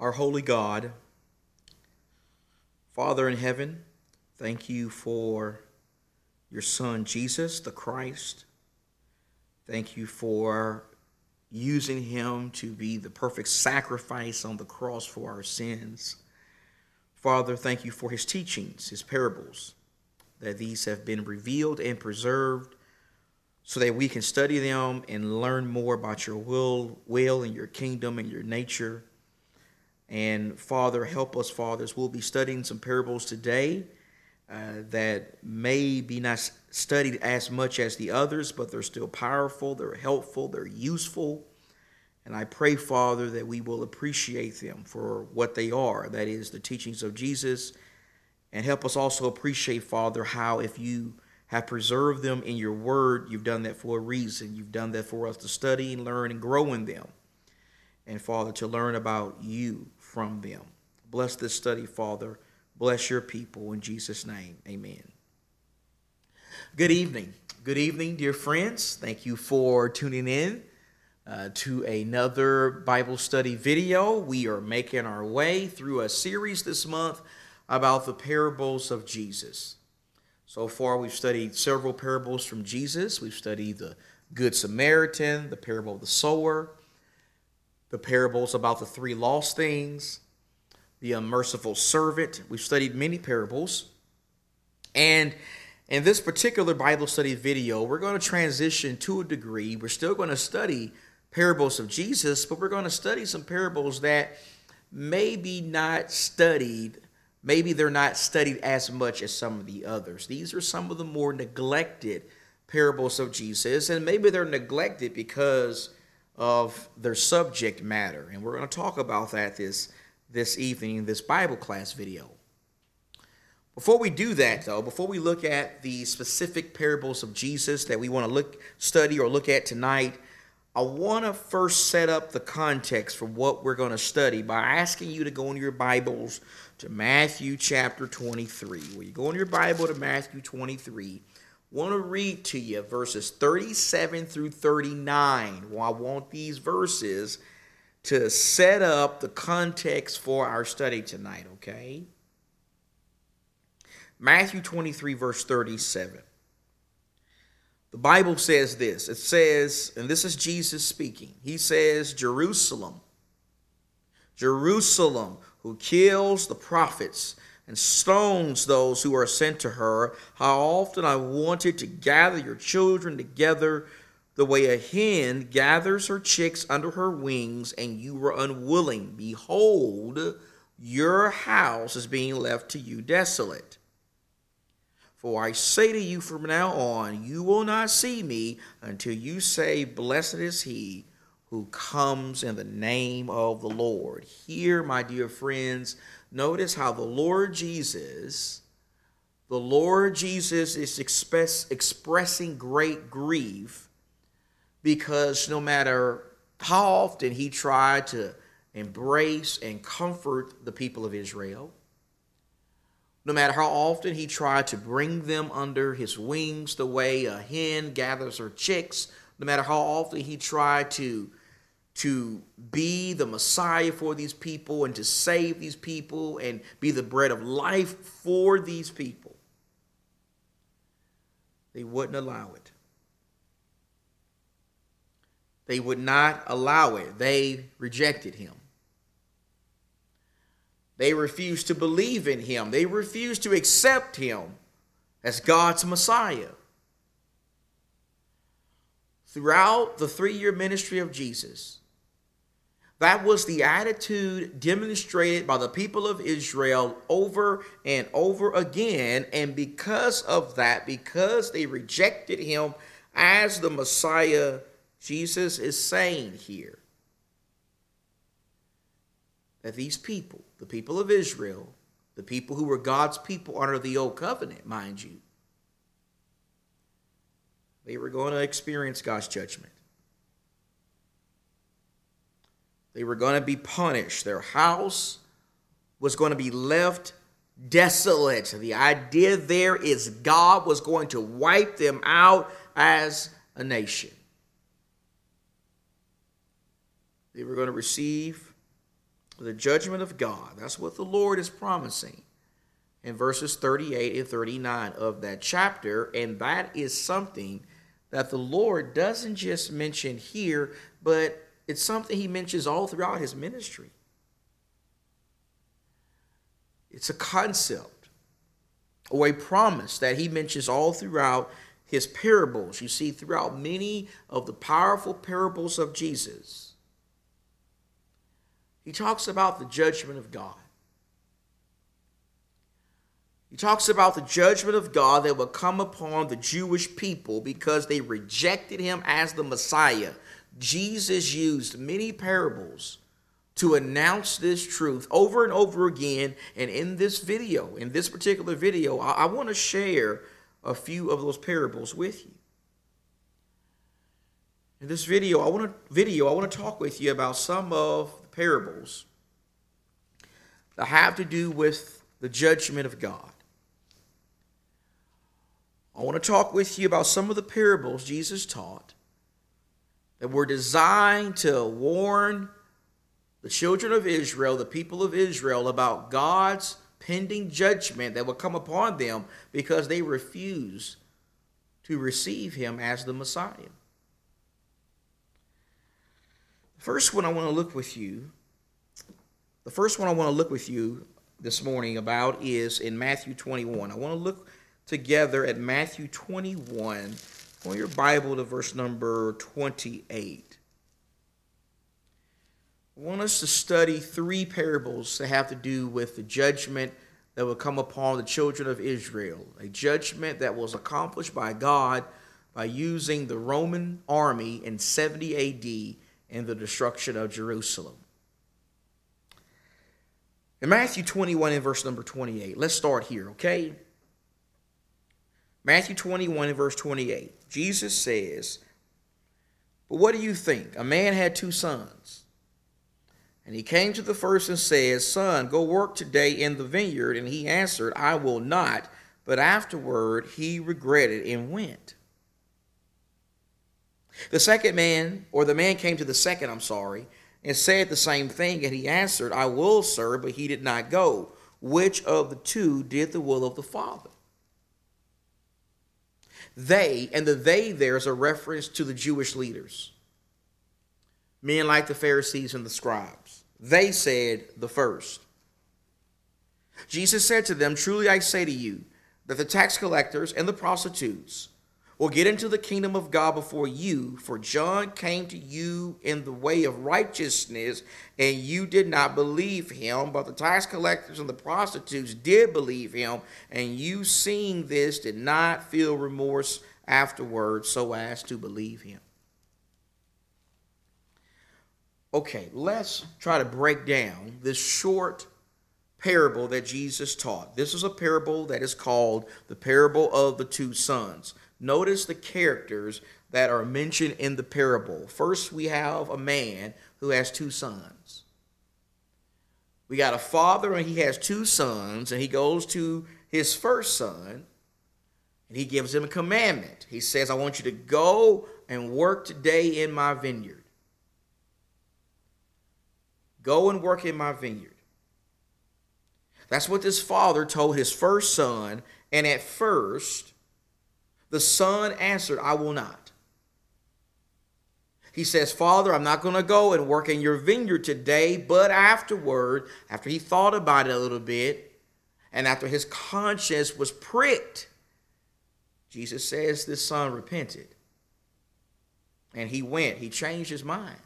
Our holy God, Father in heaven, thank you for your Son, Jesus the Christ. Thank you for using him to be the perfect sacrifice on the cross for our sins. Father, thank you for his teachings, his parables, that these have been revealed and preserved so that we can study them and learn more about your will, will and your kingdom and your nature. And Father, help us, fathers. We'll be studying some parables today uh, that may be not studied as much as the others, but they're still powerful, they're helpful, they're useful. And I pray, Father, that we will appreciate them for what they are that is, the teachings of Jesus. And help us also appreciate, Father, how if you have preserved them in your word, you've done that for a reason. You've done that for us to study and learn and grow in them. And, Father, to learn about you from them. Bless this study, Father. Bless your people in Jesus' name. Amen. Good evening. Good evening, dear friends. Thank you for tuning in uh, to another Bible study video. We are making our way through a series this month about the parables of Jesus. So far, we've studied several parables from Jesus. We've studied the Good Samaritan, the parable of the sower, the parables about the three lost things, the unmerciful servant. We've studied many parables. And in this particular Bible study video, we're going to transition to a degree. We're still going to study parables of Jesus, but we're going to study some parables that maybe not studied maybe they're not studied as much as some of the others. These are some of the more neglected parables of Jesus, and maybe they're neglected because of their subject matter. And we're going to talk about that this, this evening in this Bible class video. Before we do that, though, before we look at the specific parables of Jesus that we want to look, study, or look at tonight, I want to first set up the context for what we're going to study by asking you to go into your Bibles to Matthew chapter 23. When you go in your Bible to Matthew 23, want to read to you verses 37 through 39. Well, I want these verses to set up the context for our study tonight, okay? Matthew 23, verse 37. The Bible says this. It says, and this is Jesus speaking. He says, Jerusalem, Jerusalem, who kills the prophets and stones those who are sent to her. How often I wanted to gather your children together the way a hen gathers her chicks under her wings, and you were unwilling. Behold, your house is being left to you desolate. For I say to you from now on, you will not see me until you say, Blessed is he who comes in the name of the Lord. Here, my dear friends, notice how the Lord Jesus, the Lord Jesus is express, expressing great grief because no matter how often he tried to embrace and comfort the people of Israel, no matter how often he tried to bring them under his wings the way a hen gathers her chicks, no matter how often he tried to to be the Messiah for these people and to save these people and be the bread of life for these people. They wouldn't allow it. They would not allow it. They rejected him. They refused to believe in him. They refused to accept him as God's Messiah. Throughout the three year ministry of Jesus, that was the attitude demonstrated by the people of Israel over and over again. And because of that, because they rejected him as the Messiah, Jesus is saying here that these people, the people of Israel, the people who were God's people under the old covenant, mind you, they were going to experience God's judgment. They were going to be punished. Their house was going to be left desolate. The idea there is God was going to wipe them out as a nation. They were going to receive the judgment of God. That's what the Lord is promising in verses 38 and 39 of that chapter. And that is something that the Lord doesn't just mention here, but it's something he mentions all throughout his ministry. It's a concept or a promise that he mentions all throughout his parables. You see, throughout many of the powerful parables of Jesus, he talks about the judgment of God. He talks about the judgment of God that will come upon the Jewish people because they rejected him as the Messiah. Jesus used many parables to announce this truth over and over again. And in this video, in this particular video, I, I want to share a few of those parables with you. In this video, I want to video, I want to talk with you about some of the parables that have to do with the judgment of God. I want to talk with you about some of the parables Jesus taught that were designed to warn the children of Israel, the people of Israel, about God's pending judgment that will come upon them because they refuse to receive him as the Messiah. The first one I want to look with you, the first one I want to look with you this morning about is in Matthew 21. I want to look together at Matthew 21. On your Bible to verse number 28. I want us to study three parables that have to do with the judgment that will come upon the children of Israel. A judgment that was accomplished by God by using the Roman army in 70 AD in the destruction of Jerusalem. In Matthew 21 and verse number 28, let's start here, okay? Matthew 21 and verse 28, Jesus says, But what do you think? A man had two sons. And he came to the first and said, Son, go work today in the vineyard. And he answered, I will not. But afterward he regretted and went. The second man, or the man came to the second, I'm sorry, and said the same thing. And he answered, I will, sir, but he did not go. Which of the two did the will of the Father? They, and the they there is a reference to the Jewish leaders, men like the Pharisees and the scribes. They said the first. Jesus said to them, Truly I say to you, that the tax collectors and the prostitutes will get into the kingdom of God before you. For John came to you in the way of righteousness, and you did not believe him. But the tax collectors and the prostitutes did believe him, and you, seeing this, did not feel remorse afterwards so as to believe him. Okay, let's try to break down this short parable that Jesus taught. This is a parable that is called the parable of the two sons. Notice the characters that are mentioned in the parable. First, we have a man who has two sons. We got a father, and he has two sons, and he goes to his first son, and he gives him a commandment. He says, I want you to go and work today in my vineyard. Go and work in my vineyard. That's what this father told his first son, and at first, the son answered, I will not. He says, Father, I'm not going to go and work in your vineyard today, but afterward, after he thought about it a little bit, and after his conscience was pricked, Jesus says this son repented. And he went, he changed his mind.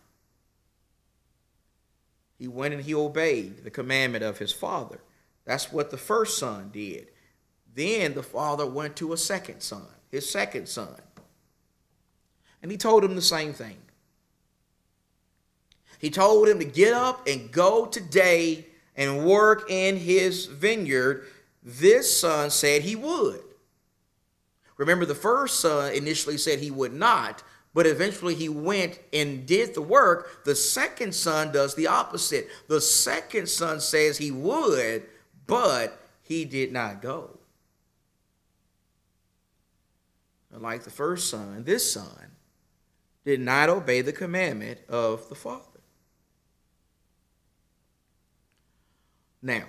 He went and he obeyed the commandment of his father. That's what the first son did. Then the father went to a second son his second son. And he told him the same thing. He told him to get up and go today and work in his vineyard. This son said he would. Remember, the first son initially said he would not, but eventually he went and did the work. The second son does the opposite. The second son says he would, but he did not go like the first son, this son did not obey the commandment of the Father. Now,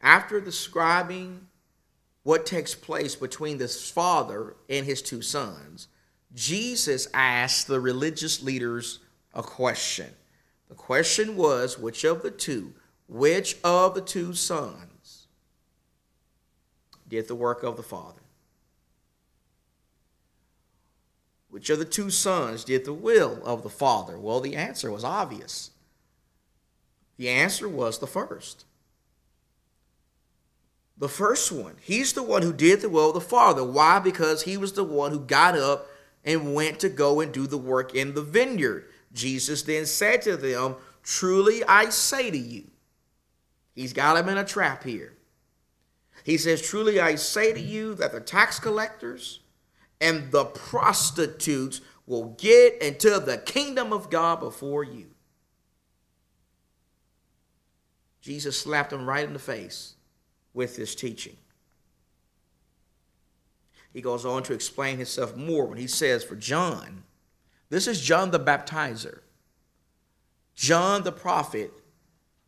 after describing what takes place between this father and his two sons, Jesus asked the religious leaders a question. The question was which of the two, which of the two sons did the work of the father? Which of the two sons did the will of the father? Well, the answer was obvious. The answer was the first. The first one. He's the one who did the will of the Father. Why? Because he was the one who got up and went to go and do the work in the vineyard. Jesus then said to them, Truly I say to you, he's got him in a trap here. He says, Truly I say to you that the tax collectors and the prostitutes will get into the kingdom of God before you. Jesus slapped him right in the face with this teaching. He goes on to explain himself more when he says, For John, this is John the baptizer, John the prophet,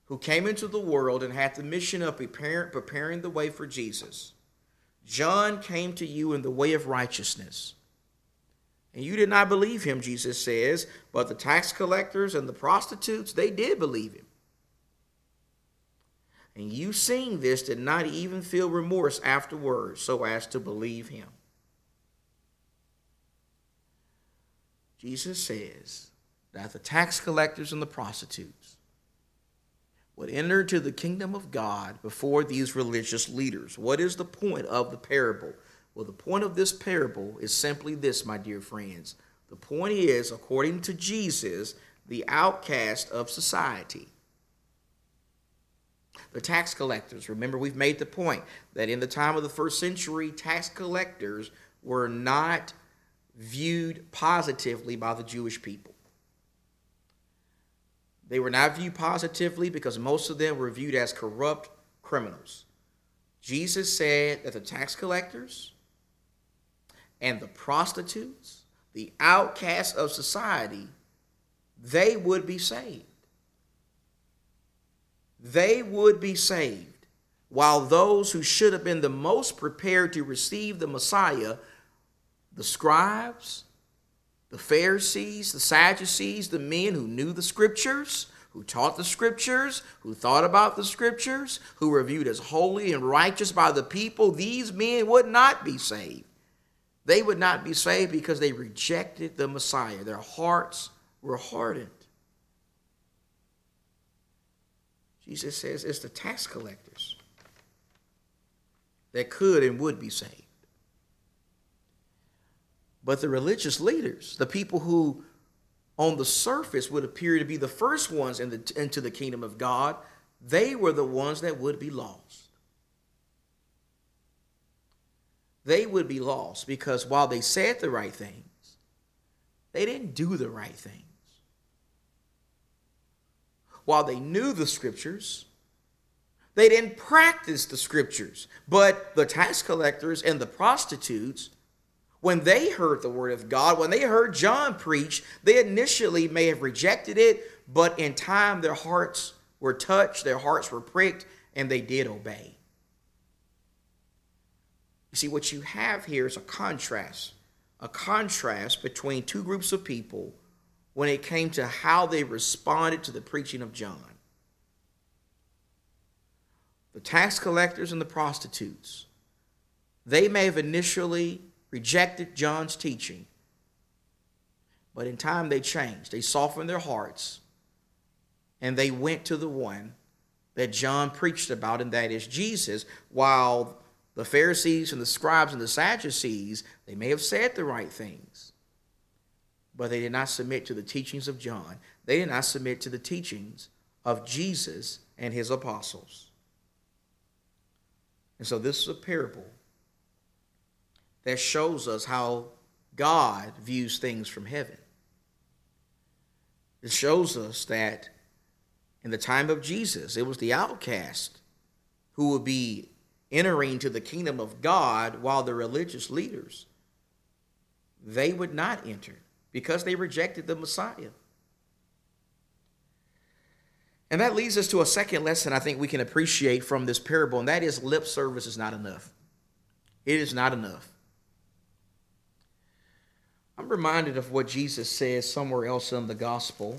who came into the world and had the mission of preparing, preparing the way for Jesus. John came to you in the way of righteousness. And you did not believe him, Jesus says, but the tax collectors and the prostitutes, they did believe him. And you seeing this did not even feel remorse afterwards so as to believe him. Jesus says that the tax collectors and the prostitutes would enter into the kingdom of God before these religious leaders. What is the point of the parable? Well, the point of this parable is simply this, my dear friends. The point is, according to Jesus, the outcast of society. The tax collectors. Remember, we've made the point that in the time of the first century, tax collectors were not viewed positively by the Jewish people. They were not viewed positively because most of them were viewed as corrupt criminals. Jesus said that the tax collectors and the prostitutes, the outcasts of society, they would be saved. They would be saved, while those who should have been the most prepared to receive the Messiah, the scribes, the Pharisees, the Sadducees, the men who knew the scriptures, who taught the scriptures, who thought about the scriptures, who were viewed as holy and righteous by the people, these men would not be saved. They would not be saved because they rejected the Messiah. Their hearts were hardened. Jesus says it's the tax collectors that could and would be saved. But the religious leaders, the people who on the surface would appear to be the first ones in the, into the kingdom of God, they were the ones that would be lost. They would be lost because while they said the right things, they didn't do the right things. While they knew the scriptures, they didn't practice the scriptures. But the tax collectors and the prostitutes when they heard the word of God, when they heard John preach, they initially may have rejected it, but in time their hearts were touched, their hearts were pricked, and they did obey. You see, what you have here is a contrast, a contrast between two groups of people when it came to how they responded to the preaching of John. The tax collectors and the prostitutes, they may have initially rejected John's teaching. But in time they changed. They softened their hearts and they went to the one that John preached about, and that is Jesus, while the Pharisees and the scribes and the Sadducees, they may have said the right things, but they did not submit to the teachings of John. They did not submit to the teachings of Jesus and his apostles. And so this is a parable that shows us how God views things from heaven. It shows us that in the time of Jesus, it was the outcast who would be entering to the kingdom of God while the religious leaders they would not enter because they rejected the Messiah. And that leads us to a second lesson I think we can appreciate from this parable, and that is lip service is not enough. It is not enough. I'm reminded of what Jesus says somewhere else in the gospel.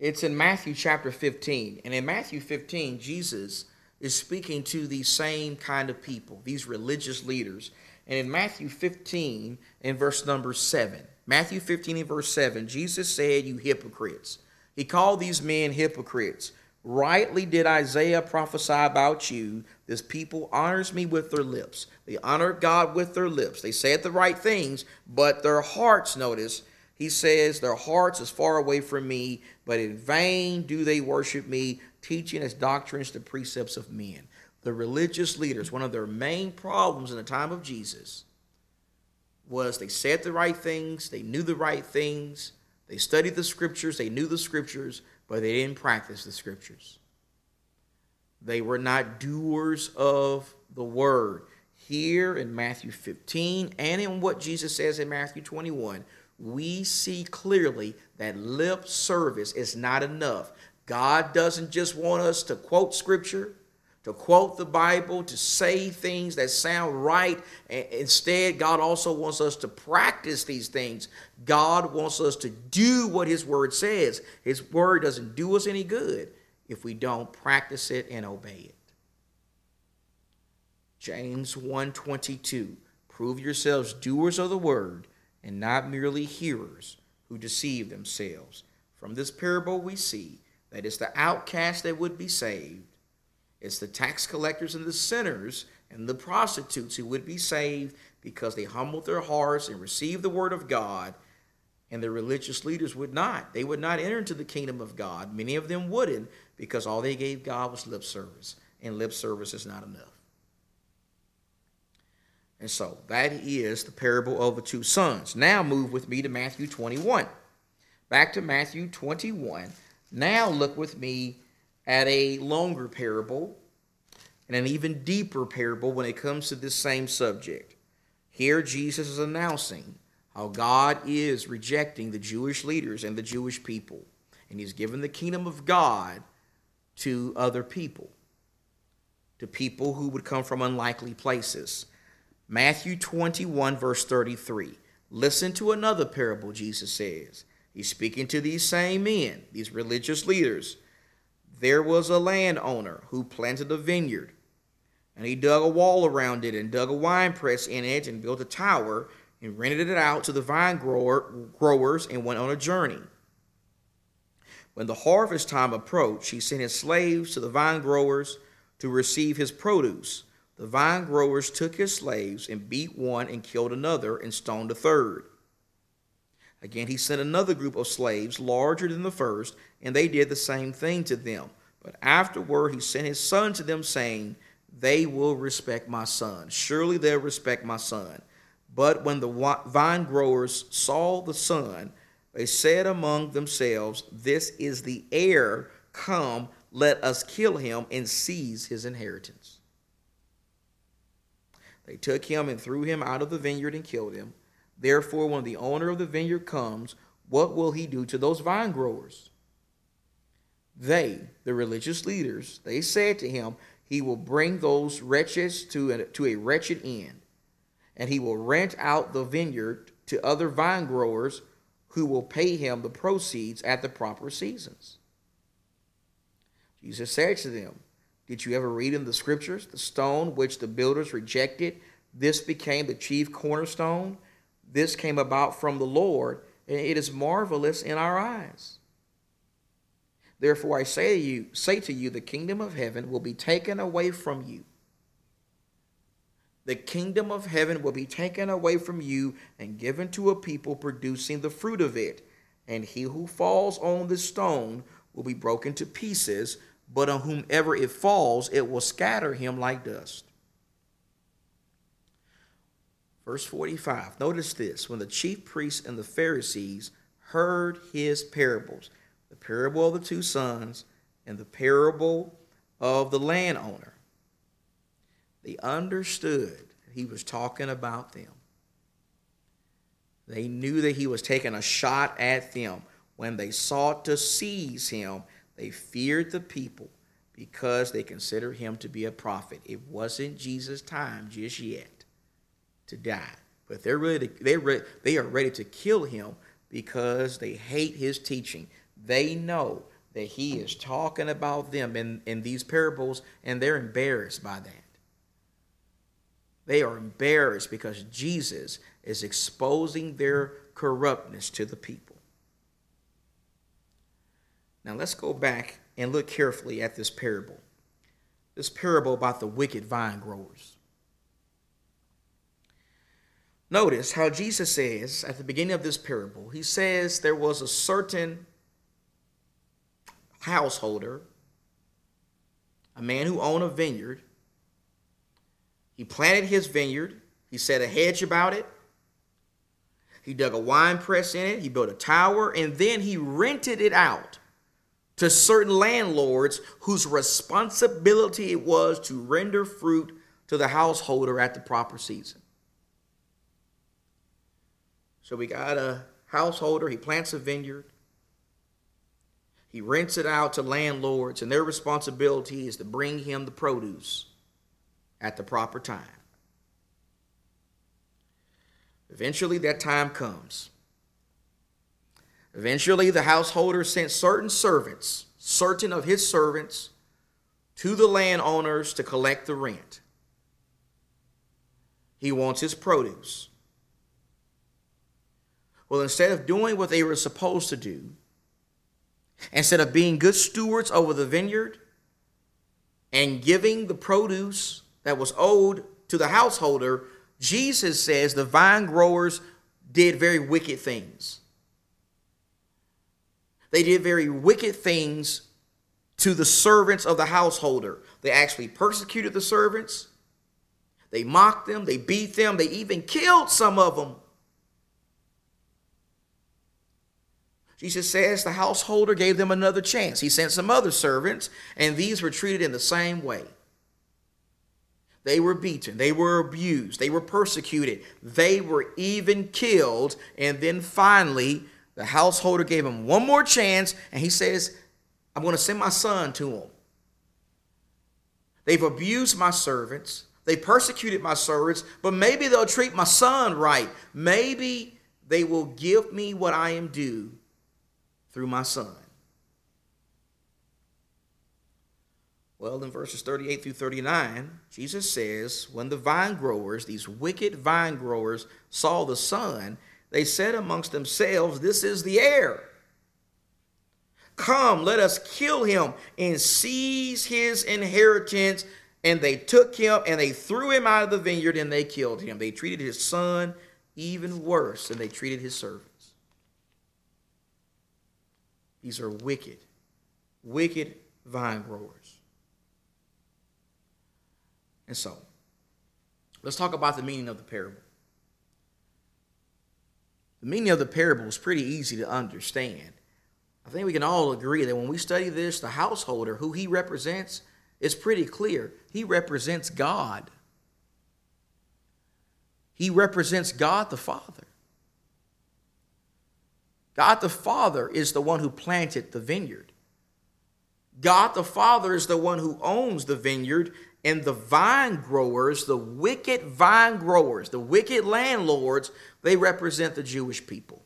It's in Matthew chapter 15. And in Matthew 15, Jesus is speaking to these same kind of people, these religious leaders. And in Matthew 15, in verse number 7, Matthew 15 and verse 7, Jesus said, You hypocrites. He called these men hypocrites. Rightly did Isaiah prophesy about you. This people honors me with their lips. They honor God with their lips. They said the right things, but their hearts, notice, he says, their hearts is far away from me, but in vain do they worship me, teaching as doctrines the precepts of men. The religious leaders, one of their main problems in the time of Jesus was they said the right things, they knew the right things, they studied the scriptures, they knew the scriptures, but they didn't practice the scriptures. They were not doers of the word. Here in Matthew 15 and in what Jesus says in Matthew 21, we see clearly that lip service is not enough. God doesn't just want us to quote scripture, to quote the Bible, to say things that sound right. Instead, God also wants us to practice these things. God wants us to do what His Word says. His Word doesn't do us any good if we don't practice it and obey it. James 1:22 Prove yourselves doers of the word and not merely hearers who deceive themselves. From this parable we see that it's the outcast that would be saved it's the tax collectors and the sinners and the prostitutes who would be saved because they humbled their hearts and received the word of God, and the religious leaders would not. They would not enter into the kingdom of God. Many of them wouldn't because all they gave God was lip service, and lip service is not enough. And so that is the parable of the two sons. Now move with me to Matthew 21. Back to Matthew 21. Now look with me at a longer parable and an even deeper parable when it comes to this same subject. Here, Jesus is announcing how God is rejecting the Jewish leaders and the Jewish people, and He's given the kingdom of God to other people, to people who would come from unlikely places. Matthew 21, verse 33. Listen to another parable, Jesus says. He's speaking to these same men, these religious leaders there was a landowner who planted a vineyard, and he dug a wall around it and dug a wine press in it and built a tower and rented it out to the vine grower, growers and went on a journey. When the harvest time approached, he sent his slaves to the vine growers to receive his produce. The vine growers took his slaves and beat one and killed another and stoned a third. Again, he sent another group of slaves, larger than the first, and they did the same thing to them. But afterward, he sent his son to them, saying, They will respect my son. Surely they'll respect my son. But when the vine growers saw the son, they said among themselves, This is the heir. Come, let us kill him and seize his inheritance. They took him and threw him out of the vineyard and killed him. Therefore, when the owner of the vineyard comes, what will he do to those vine growers? They, the religious leaders, they said to him, He will bring those wretches to a, to a wretched end, and he will rent out the vineyard to other vine growers who will pay him the proceeds at the proper seasons. Jesus said to them, Did you ever read in the scriptures, the stone which the builders rejected? This became the chief cornerstone. This came about from the Lord, and it is marvelous in our eyes. Therefore I say to you, say to you, the kingdom of heaven will be taken away from you. The kingdom of heaven will be taken away from you and given to a people producing the fruit of it. And he who falls on this stone will be broken to pieces, but on whomever it falls, it will scatter him like dust. Verse 45. Notice this. When the chief priests and the Pharisees heard his parables, the parable of the two sons and the parable of the landowner, they understood he was talking about them. They knew that he was taking a shot at them. When they sought to seize him, They feared the people because they considered him to be a prophet. It wasn't Jesus' time just yet to die. But they're ready to, they're re- they are ready to kill him because they hate his teaching. They know that he is talking about them in, in these parables, and they're embarrassed by that. They are embarrassed because Jesus is exposing their corruptness to the people. Now let's go back and look carefully at this parable. This parable about the wicked vine growers. Notice how Jesus says at the beginning of this parable, he says there was a certain householder, a man who owned a vineyard. He planted his vineyard, he set a hedge about it, he dug a wine press in it, he built a tower, and then he rented it out to certain landlords whose responsibility it was to render fruit to the householder at the proper season. So we got a householder, he plants a vineyard, he rents it out to landlords, and their responsibility is to bring him the produce at the proper time. Eventually, that time comes. Eventually, the householder sent certain servants, certain of his servants, to the landowners to collect the rent. He wants his produce. Well, instead of doing what they were supposed to do, instead of being good stewards over the vineyard and giving the produce that was owed to the householder, Jesus says the vine growers did very wicked things. They did very wicked things to the servants of the householder. They actually persecuted the servants. They mocked them. They beat them. They even killed some of them. Jesus says the householder gave them another chance. He sent some other servants, and these were treated in the same way. They were beaten, they were abused, they were persecuted, they were even killed, and then finally, the householder gave him one more chance, and he says, I'm going to send my son to them. They've abused my servants. They persecuted my servants, but maybe they'll treat my son right. Maybe they will give me what I am due through my son. Well, in verses 38 through 39, Jesus says, When the vine growers, these wicked vine growers, saw the son, they said amongst themselves, This is the heir. Come, let us kill him and seize his inheritance. And they took him and they threw him out of the vineyard and they killed him. They treated his son even worse than they treated his servants. These are wicked, wicked vine growers. And so, let's talk about the meaning of the parable. The meaning of the parable is pretty easy to understand. I think we can all agree that when we study this, the householder, who he represents, is pretty clear. He represents God. He represents God the Father. God the Father is the one who planted the vineyard. God the Father is the one who owns the vineyard, and the vine growers, the wicked vine growers, the wicked landlords, they represent the Jewish people.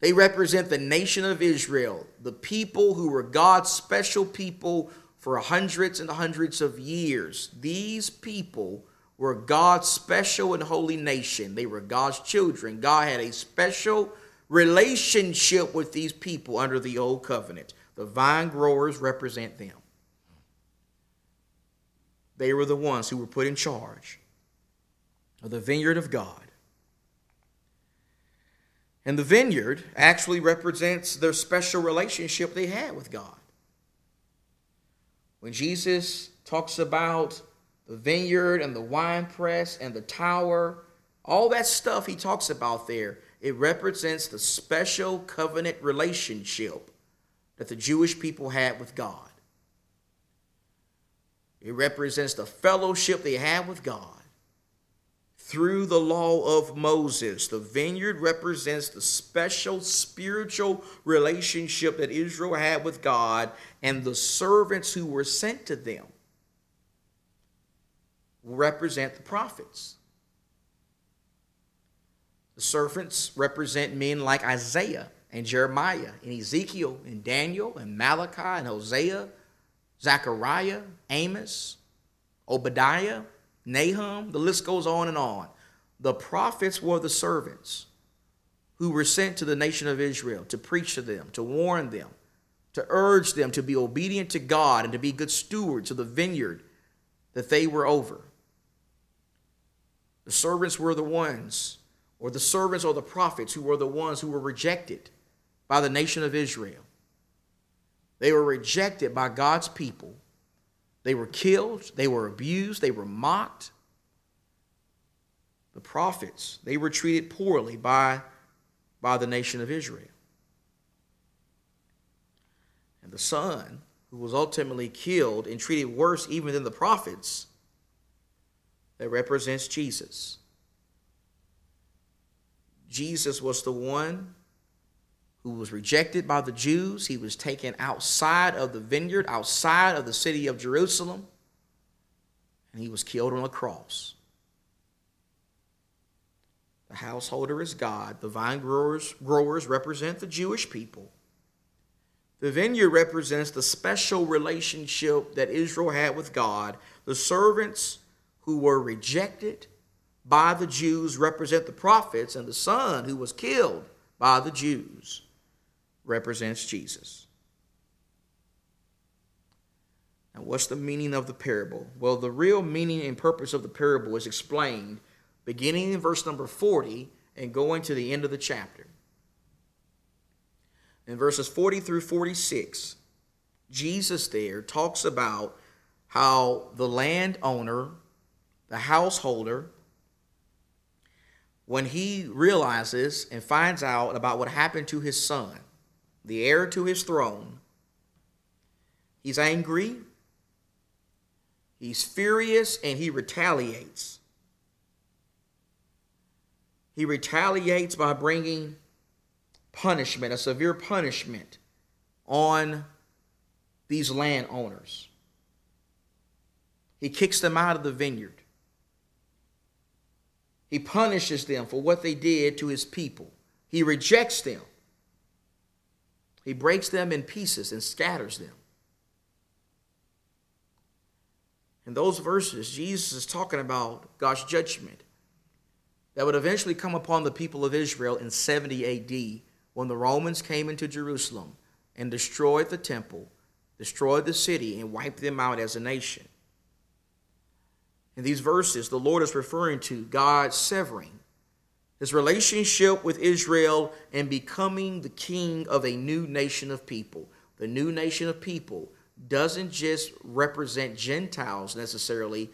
They represent the nation of Israel, the people who were God's special people for hundreds and hundreds of years. These people were God's special and holy nation. They were God's children. God had a special relationship with these people under the old covenant. The vine growers represent them. They were the ones who were put in charge of the vineyard of God. And the vineyard actually represents their special relationship they had with God. When Jesus talks about the vineyard and the wine press and the tower, all that stuff he talks about there, it represents the special covenant relationship that the Jewish people had with God. It represents the fellowship they had with God through the law of Moses. The vineyard represents the special spiritual relationship that Israel had with God and the servants who were sent to them represent the prophets. The servants represent men like Isaiah and Jeremiah and Ezekiel and Daniel and Malachi and Hosea, Zechariah, Amos, Obadiah, Nahum, the list goes on and on. The prophets were the servants who were sent to the nation of Israel to preach to them, to warn them, to urge them to be obedient to God and to be good stewards of the vineyard that they were over. The servants were the ones, or the servants or the prophets who were the ones who were rejected by the nation of Israel. They were rejected by God's people they were killed, they were abused, they were mocked. The prophets, they were treated poorly by, by the nation of Israel. And the son, who was ultimately killed and treated worse even than the prophets, that represents Jesus. Jesus was the one who was rejected by the Jews. He was taken outside of the vineyard, outside of the city of Jerusalem, and he was killed on a cross. The householder is God. The vine growers, growers represent the Jewish people. The vineyard represents the special relationship that Israel had with God. The servants who were rejected by the Jews represent the prophets, and the son who was killed by the Jews represents Jesus. Now, what's the meaning of the parable? Well, the real meaning and purpose of the parable is explained beginning in verse number 40 and going to the end of the chapter. In verses 40 through 46, Jesus there talks about how the landowner, the householder, when he realizes and finds out about what happened to his son, the heir to his throne. He's angry, he's furious, and he retaliates. He retaliates by bringing punishment, a severe punishment on these landowners. He kicks them out of the vineyard. He punishes them for what they did to his people. He rejects them. He breaks them in pieces and scatters them. In those verses, Jesus is talking about God's judgment that would eventually come upon the people of Israel in 70 AD when the Romans came into Jerusalem and destroyed the temple, destroyed the city, and wiped them out as a nation. In these verses, the Lord is referring to God severing his relationship with Israel and becoming the king of a new nation of people. The new nation of people doesn't just represent Gentiles necessarily,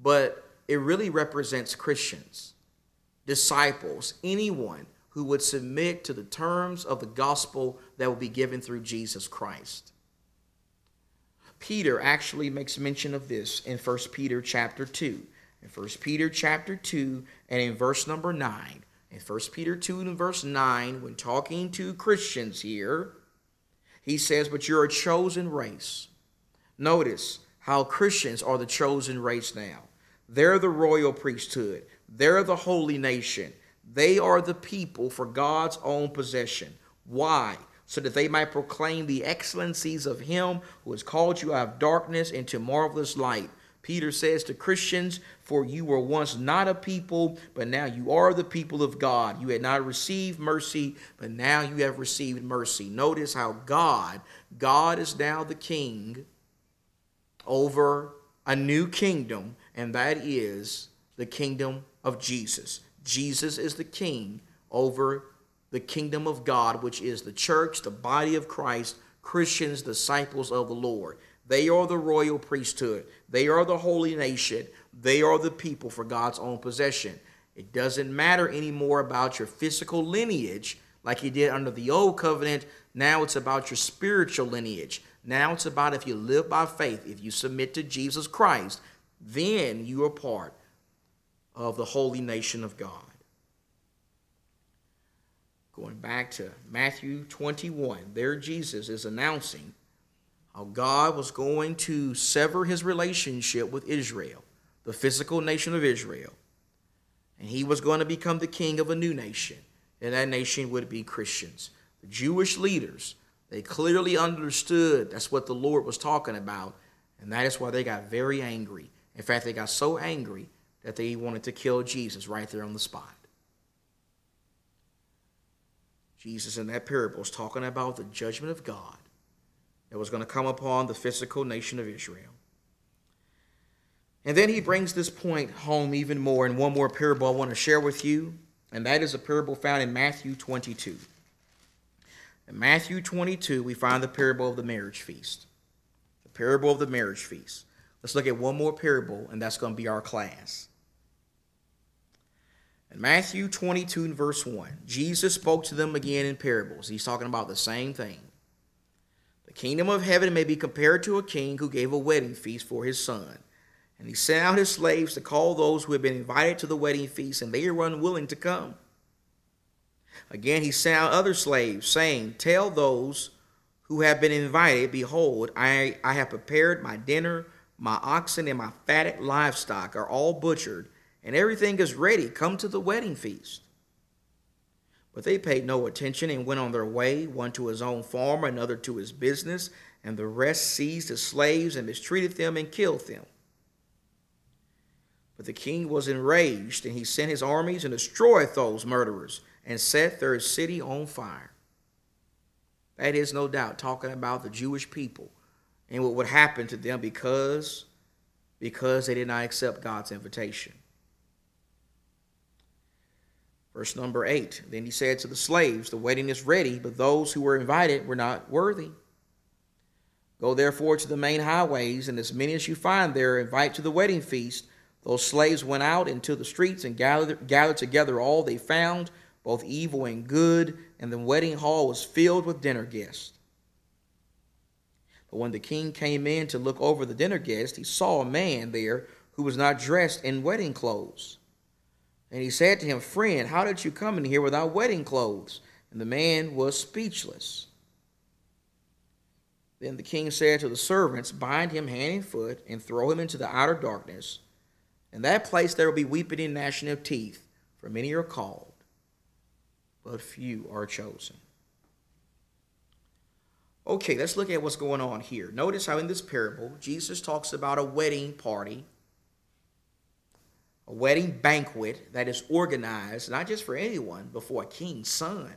but it really represents Christians, disciples, anyone who would submit to the terms of the gospel that will be given through Jesus Christ. Peter actually makes mention of this in 1 Peter chapter 2. In 1 Peter chapter 2 and in verse number 9, in 1 Peter 2 and verse 9, when talking to Christians here, he says, But you're a chosen race. Notice how Christians are the chosen race now. They're the royal priesthood, they're the holy nation. They are the people for God's own possession. Why? So that they might proclaim the excellencies of Him who has called you out of darkness into marvelous light. Peter says to Christians, For you were once not a people, but now you are the people of God. You had not received mercy, but now you have received mercy. Notice how God, God is now the king over a new kingdom, and that is the kingdom of Jesus. Jesus is the king over the kingdom of God, which is the church, the body of Christ, Christians, disciples of the Lord. They are the royal priesthood. They are the holy nation. They are the people for God's own possession. It doesn't matter anymore about your physical lineage like he did under the old covenant. Now it's about your spiritual lineage. Now it's about if you live by faith, if you submit to Jesus Christ, then you are part of the holy nation of God. Going back to Matthew 21, there Jesus is announcing how God was going to sever his relationship with Israel, the physical nation of Israel, and he was going to become the king of a new nation, and that nation would be Christians. The Jewish leaders, they clearly understood that's what the Lord was talking about, and that is why they got very angry. In fact, they got so angry that they wanted to kill Jesus right there on the spot. Jesus in that parable is talking about the judgment of God that was going to come upon the physical nation of Israel. And then he brings this point home even more in one more parable I want to share with you, and that is a parable found in Matthew 22. In Matthew 22, we find the parable of the marriage feast. The parable of the marriage feast. Let's look at one more parable, and that's going to be our class. In Matthew 22 and verse 1, Jesus spoke to them again in parables. He's talking about the same thing. The kingdom of heaven may be compared to a king who gave a wedding feast for his son. And he sent out his slaves to call those who had been invited to the wedding feast, and they were unwilling to come. Again, he sent out other slaves, saying, Tell those who have been invited, Behold, I, I have prepared my dinner, my oxen and my fatted livestock are all butchered and everything is ready. Come to the wedding feast. But they paid no attention and went on their way, one to his own farm, another to his business, and the rest seized the slaves and mistreated them and killed them. But the king was enraged, and he sent his armies and destroyed those murderers and set their city on fire. That is no doubt talking about the Jewish people and what would happen to them because because they did not accept God's invitation. Verse number 8 Then he said to the slaves, The wedding is ready, but those who were invited were not worthy. Go therefore to the main highways, and as many as you find there, invite to the wedding feast. Those slaves went out into the streets and gathered, gathered together all they found, both evil and good, and the wedding hall was filled with dinner guests. But when the king came in to look over the dinner guests, he saw a man there who was not dressed in wedding clothes. And he said to him, Friend, how did you come in here without wedding clothes? And the man was speechless. Then the king said to the servants, Bind him hand and foot, and throw him into the outer darkness. In that place there will be weeping and gnashing of teeth, for many are called, but few are chosen. Okay, let's look at what's going on here. Notice how in this parable, Jesus talks about a wedding party a wedding banquet that is organized not just for anyone, but for a king's son.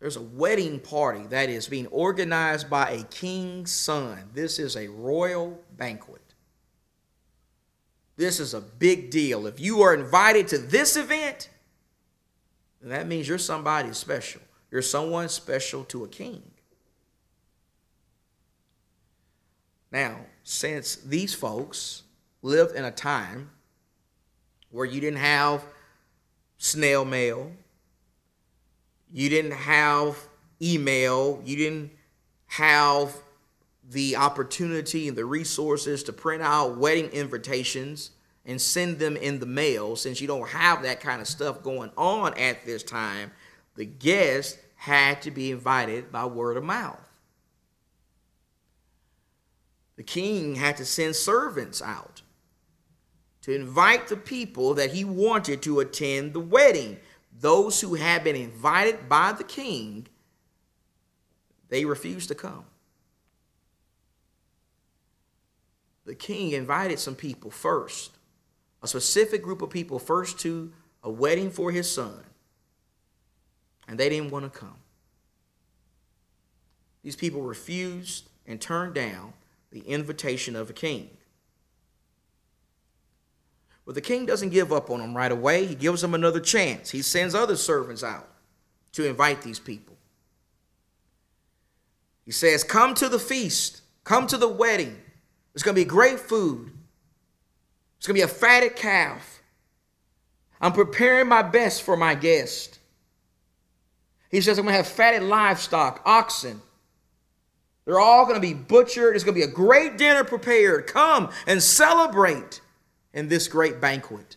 There's a wedding party that is being organized by a king's son. This is a royal banquet. This is a big deal. If you are invited to this event, that means you're somebody special. You're someone special to a king. Now, since these folks lived in a time where you didn't have snail mail, you didn't have email, you didn't have the opportunity and the resources to print out wedding invitations and send them in the mail. Since you don't have that kind of stuff going on at this time the guests had to be invited by word of mouth. The king had to send servants out to invite the people that he wanted to attend the wedding. Those who had been invited by the king, they refused to come. The king invited some people first, a specific group of people first to a wedding for his son, and they didn't want to come. These people refused and turned down the invitation of a king. But the king doesn't give up on them right away. He gives them another chance. He sends other servants out to invite these people. He says, Come to the feast, come to the wedding. There's going to be great food, it's going to be a fatted calf. I'm preparing my best for my guest. He says, I'm going to have fatted livestock, oxen. They're all going to be butchered. It's going to be a great dinner prepared. Come and celebrate. In this great banquet?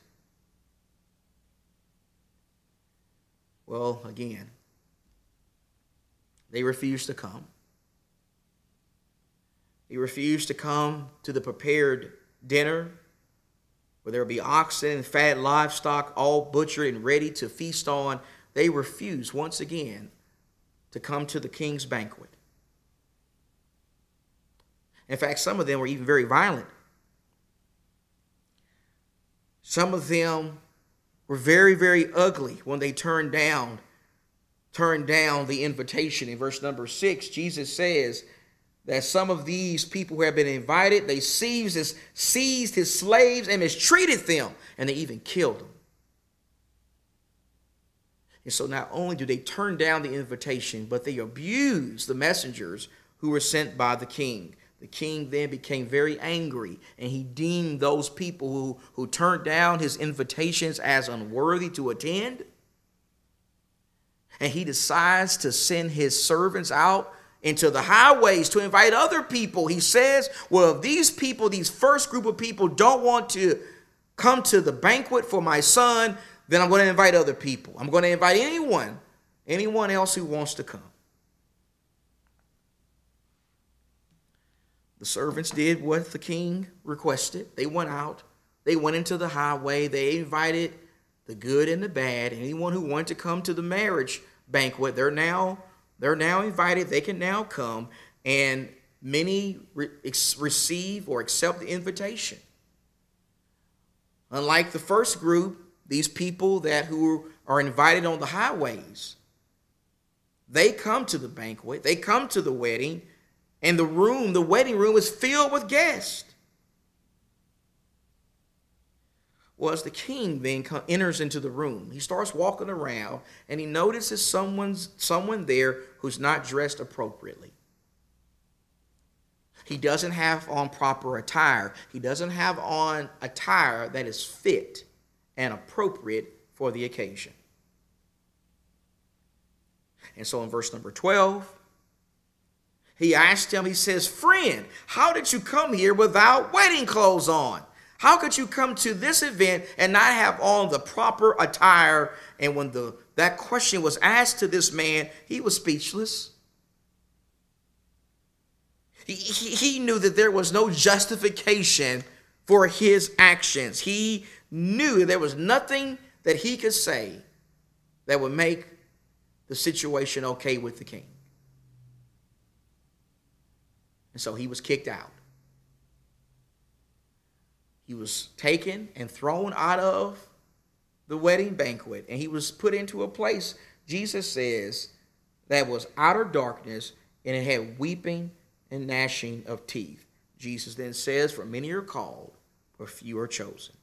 Well, again, they refused to come. They refused to come to the prepared dinner where there would be oxen and fat livestock all butchered and ready to feast on. They refused once again to come to the king's banquet. In fact, some of them were even very violent. Some of them were very, very ugly when they turned down, turned down the invitation. In verse number six, Jesus says that some of these people who have been invited, they seized his, seized his slaves and mistreated them, and they even killed them. And so not only do they turn down the invitation, but they abuse the messengers who were sent by the king. The king then became very angry and he deemed those people who, who turned down his invitations as unworthy to attend. And he decides to send his servants out into the highways to invite other people. He says, Well, if these people, these first group of people, don't want to come to the banquet for my son, then I'm going to invite other people. I'm going to invite anyone, anyone else who wants to come. The servants did what the king requested. They went out, they went into the highway, they invited the good and the bad. Anyone who wanted to come to the marriage banquet, they're now they're now invited. They can now come, and many re- receive or accept the invitation. Unlike the first group, these people that who are invited on the highways, they come to the banquet, they come to the wedding, and the room, the wedding room, is filled with guests. Well, as the king then enters into the room, he starts walking around and he notices someone's someone there who's not dressed appropriately. He doesn't have on proper attire. He doesn't have on attire that is fit and appropriate for the occasion. And so in verse number 12, he asked him, he says, Friend, how did you come here without wedding clothes on? How could you come to this event and not have on the proper attire? And when the that question was asked to this man, he was speechless. He, he, knew that there was no justification for his actions. He knew there was nothing that he could say that would make the situation okay with the king. And so he was kicked out. He was taken and thrown out of the wedding banquet, and he was put into a place, Jesus says, that was outer darkness, and it had weeping and gnashing of teeth. Jesus then says, For many are called, but few are chosen.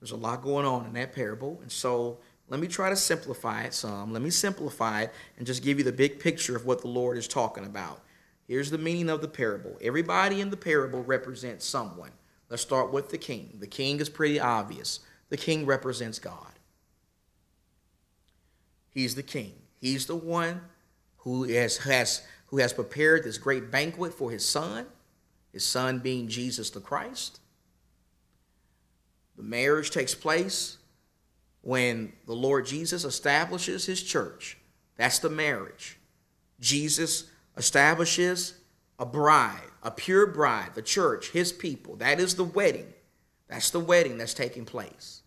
There's a lot going on in that parable, and so let me try to simplify it some. Let me simplify it and just give you the big picture of what the Lord is talking about. Here's the meaning of the parable. Everybody in the parable represents someone. Let's start with the king. The king is pretty obvious. The king represents God. He's the king. He's the one who has, has, who has prepared this great banquet for his son, his son being Jesus the Christ. The marriage takes place when the Lord Jesus establishes his church. That's the marriage. Jesus establishes a bride, a pure bride, the church, his people. That is the wedding. That's the wedding that's taking place.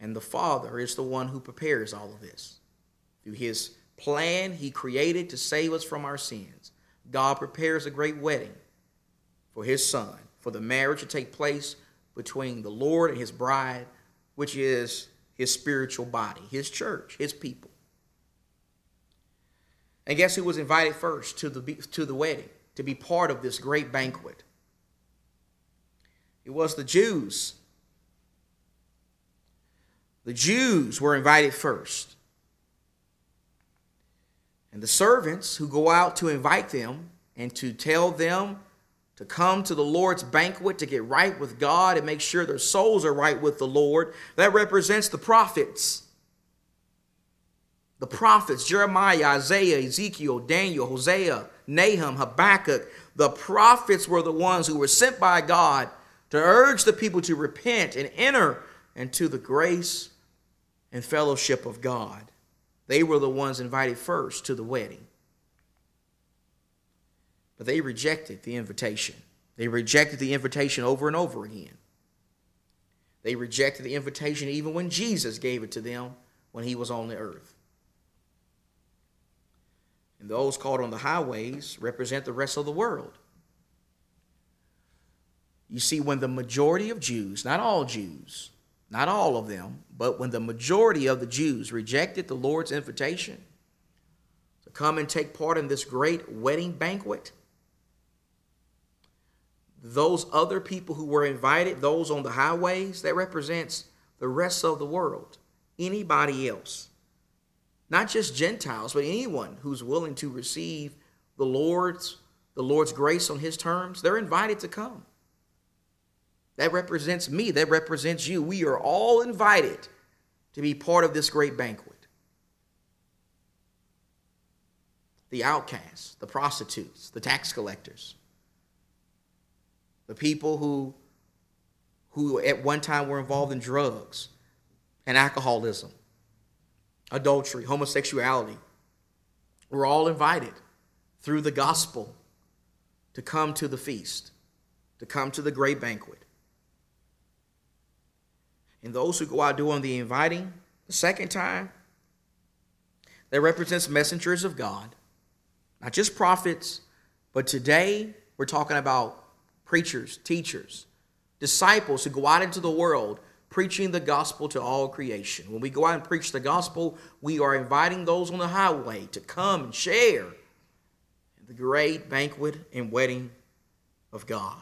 And the Father is the one who prepares all of this. Through his plan he created to save us from our sins, God prepares a great wedding for his Son, for the marriage to take place between the Lord and his bride, which is his spiritual body, his church, his people. And guess who was invited first to the, to the wedding, to be part of this great banquet? It was the Jews. The Jews were invited first. And the servants who go out to invite them and to tell them to come to the Lord's banquet to get right with God and make sure their souls are right with the Lord. That represents the prophets. The prophets, Jeremiah, Isaiah, Ezekiel, Daniel, Hosea, Nahum, Habakkuk, The prophets were the ones who were sent by God to urge the people to repent and enter into the grace and fellowship of God. They were the ones invited first to the wedding. But they rejected the invitation. They rejected the invitation over and over again. They rejected the invitation even when Jesus gave it to them when he was on the earth. And those caught on the highways represent the rest of the world. You see, when the majority of Jews, not all Jews, not all of them, but when the majority of the Jews rejected the Lord's invitation to come and take part in this great wedding banquet, those other people who were invited, those on the highways, that represents the rest of the world. Anybody else. Not just Gentiles, but anyone who's willing to receive the Lord's the Lord's grace on his terms, they're invited to come. That represents me, that represents you. We are all invited to be part of this great banquet. The outcasts, the prostitutes, the tax collectors, the people who who at one time were involved in drugs and alcoholism, adultery, homosexuality. We're all invited through the gospel to come to the feast, to come to the great banquet. And those who go out doing the inviting the second time, that represents messengers of God, not just prophets, but today we're talking about preachers, teachers, disciples who go out into the world preaching the gospel to all creation. When we go out and preach the gospel, we are inviting those on the highway to come and share the great banquet and wedding of God.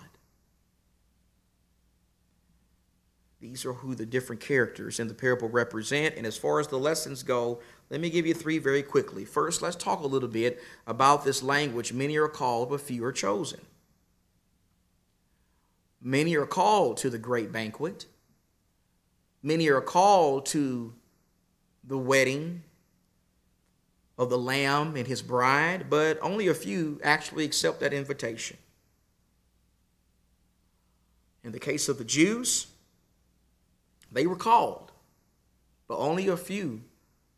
These are who the different characters in the parable represent. And as far as the lessons go, let me give you three very quickly. First, let's talk a little bit about this language many are called, but few are chosen. Many are called to the great banquet. Many are called to the wedding of the Lamb and his bride, but only a few actually accept that invitation. In the case of the Jews, they were called, but only a few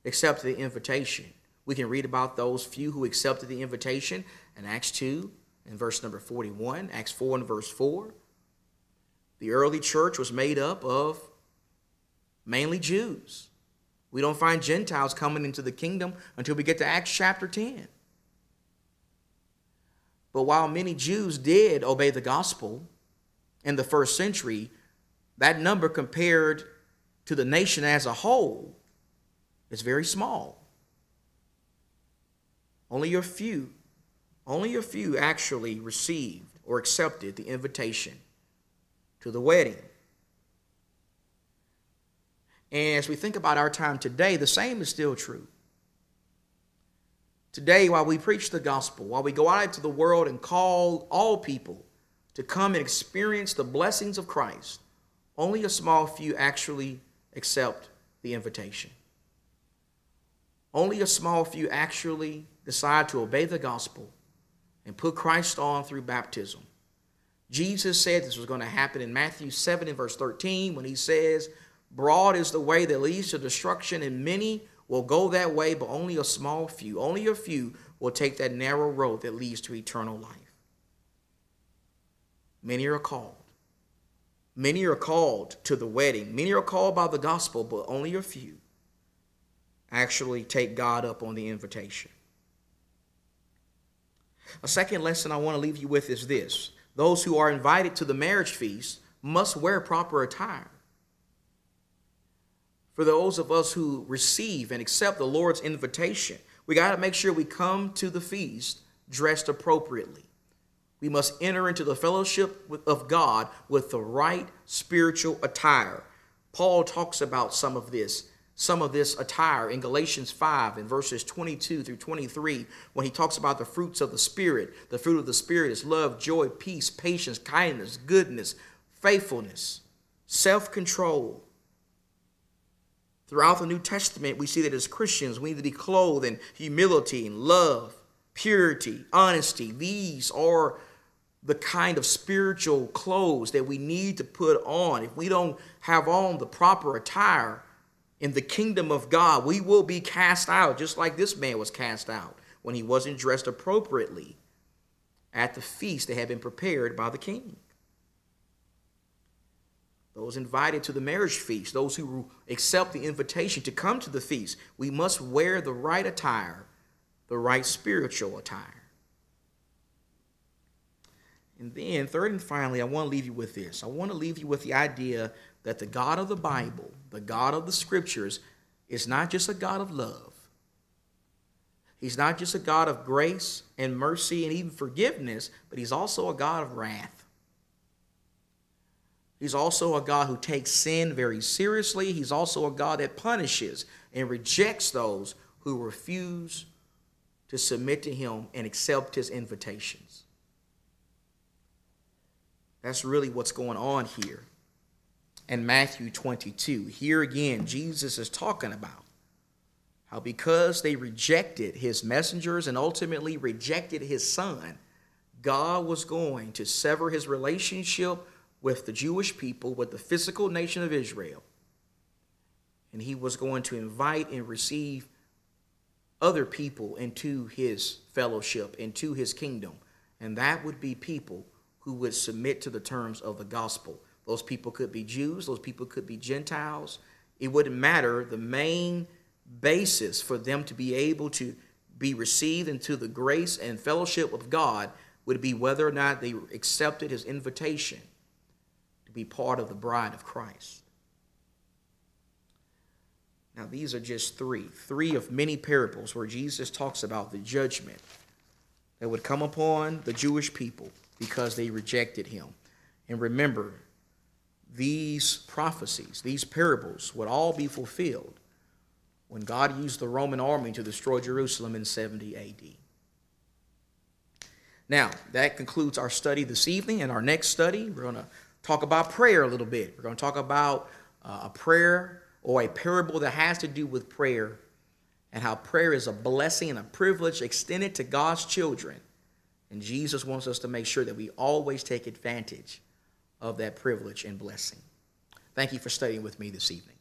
accepted the invitation. We can read about those few who accepted the invitation in Acts 2 in verse number 41, Acts 4 and verse 4. The early church was made up of mainly Jews. We don't find Gentiles coming into the kingdom until we get to Acts chapter 10. But while many Jews did obey the gospel in the first century, that number compared to the nation as a whole is very small. Only a few, only a few actually received or accepted the invitation to the wedding. And as we think about our time today, the same is still true. Today, while we preach the gospel, while we go out into the world and call all people to come and experience the blessings of Christ, only a small few actually accept the invitation. Only a small few actually decide to obey the gospel and put Christ on through baptism. Jesus said this was going to happen in Matthew 7 and verse 13 when he says, Broad is the way that leads to destruction, and many will go that way, but only a small few, only a few will take that narrow road that leads to eternal life. Many are called. Many are called to the wedding. Many are called by the gospel, but only a few actually take God up on the invitation. A second lesson I want to leave you with is this those who are invited to the marriage feast must wear proper attire. For those of us who receive and accept the Lord's invitation, we got to make sure we come to the feast dressed appropriately. We must enter into the fellowship of God with the right spiritual attire. Paul talks about some of this some of this attire in Galatians 5 in verses 22 through 23 when he talks about the fruits of the Spirit. The fruit of the Spirit is love, joy, peace, patience, kindness, goodness, faithfulness, self control. Throughout the New Testament, we see that as Christians, we need to be clothed in humility and love, purity, honesty. These are the kind of spiritual clothes that we need to put on, if we don't have on the proper attire in the kingdom of God, we will be cast out, just like this man was cast out when he wasn't dressed appropriately at the feast that had been prepared by the king. Those invited to the marriage feast, those who accept the invitation to come to the feast, we must wear the right attire, the right spiritual attire. And then, third and finally, I want to leave you with this. I want to leave you with the idea that the God of the Bible, the God of the scriptures, is not just a God of love. He's not just a God of grace and mercy and even forgiveness, but he's also a God of wrath. He's also a God who takes sin very seriously. He's also a God that punishes and rejects those who refuse to submit to him and accept his invitations. That's really what's going on here in Matthew 22. Here again, Jesus is talking about how because they rejected his messengers and ultimately rejected his son, God was going to sever his relationship with the Jewish people, with the physical nation of Israel. And he was going to invite and receive other people into his fellowship, into his kingdom. And that would be people who would submit to the terms of the gospel. Those people could be Jews, those people could be Gentiles. It wouldn't matter. The main basis for them to be able to be received into the grace and fellowship of God would be whether or not they accepted his invitation to be part of the bride of Christ. Now, these are just three, three of many parables where Jesus talks about the judgment that would come upon the Jewish people because they rejected him. And remember, these prophecies, these parables would all be fulfilled when God used the Roman army to destroy Jerusalem in 70 AD. Now, that concludes our study this evening. In our next study, we're going to talk about prayer a little bit. We're going to talk about uh, a prayer or a parable that has to do with prayer and how prayer is a blessing and a privilege extended to God's children and Jesus wants us to make sure that we always take advantage of that privilege and blessing. Thank you for studying with me this evening.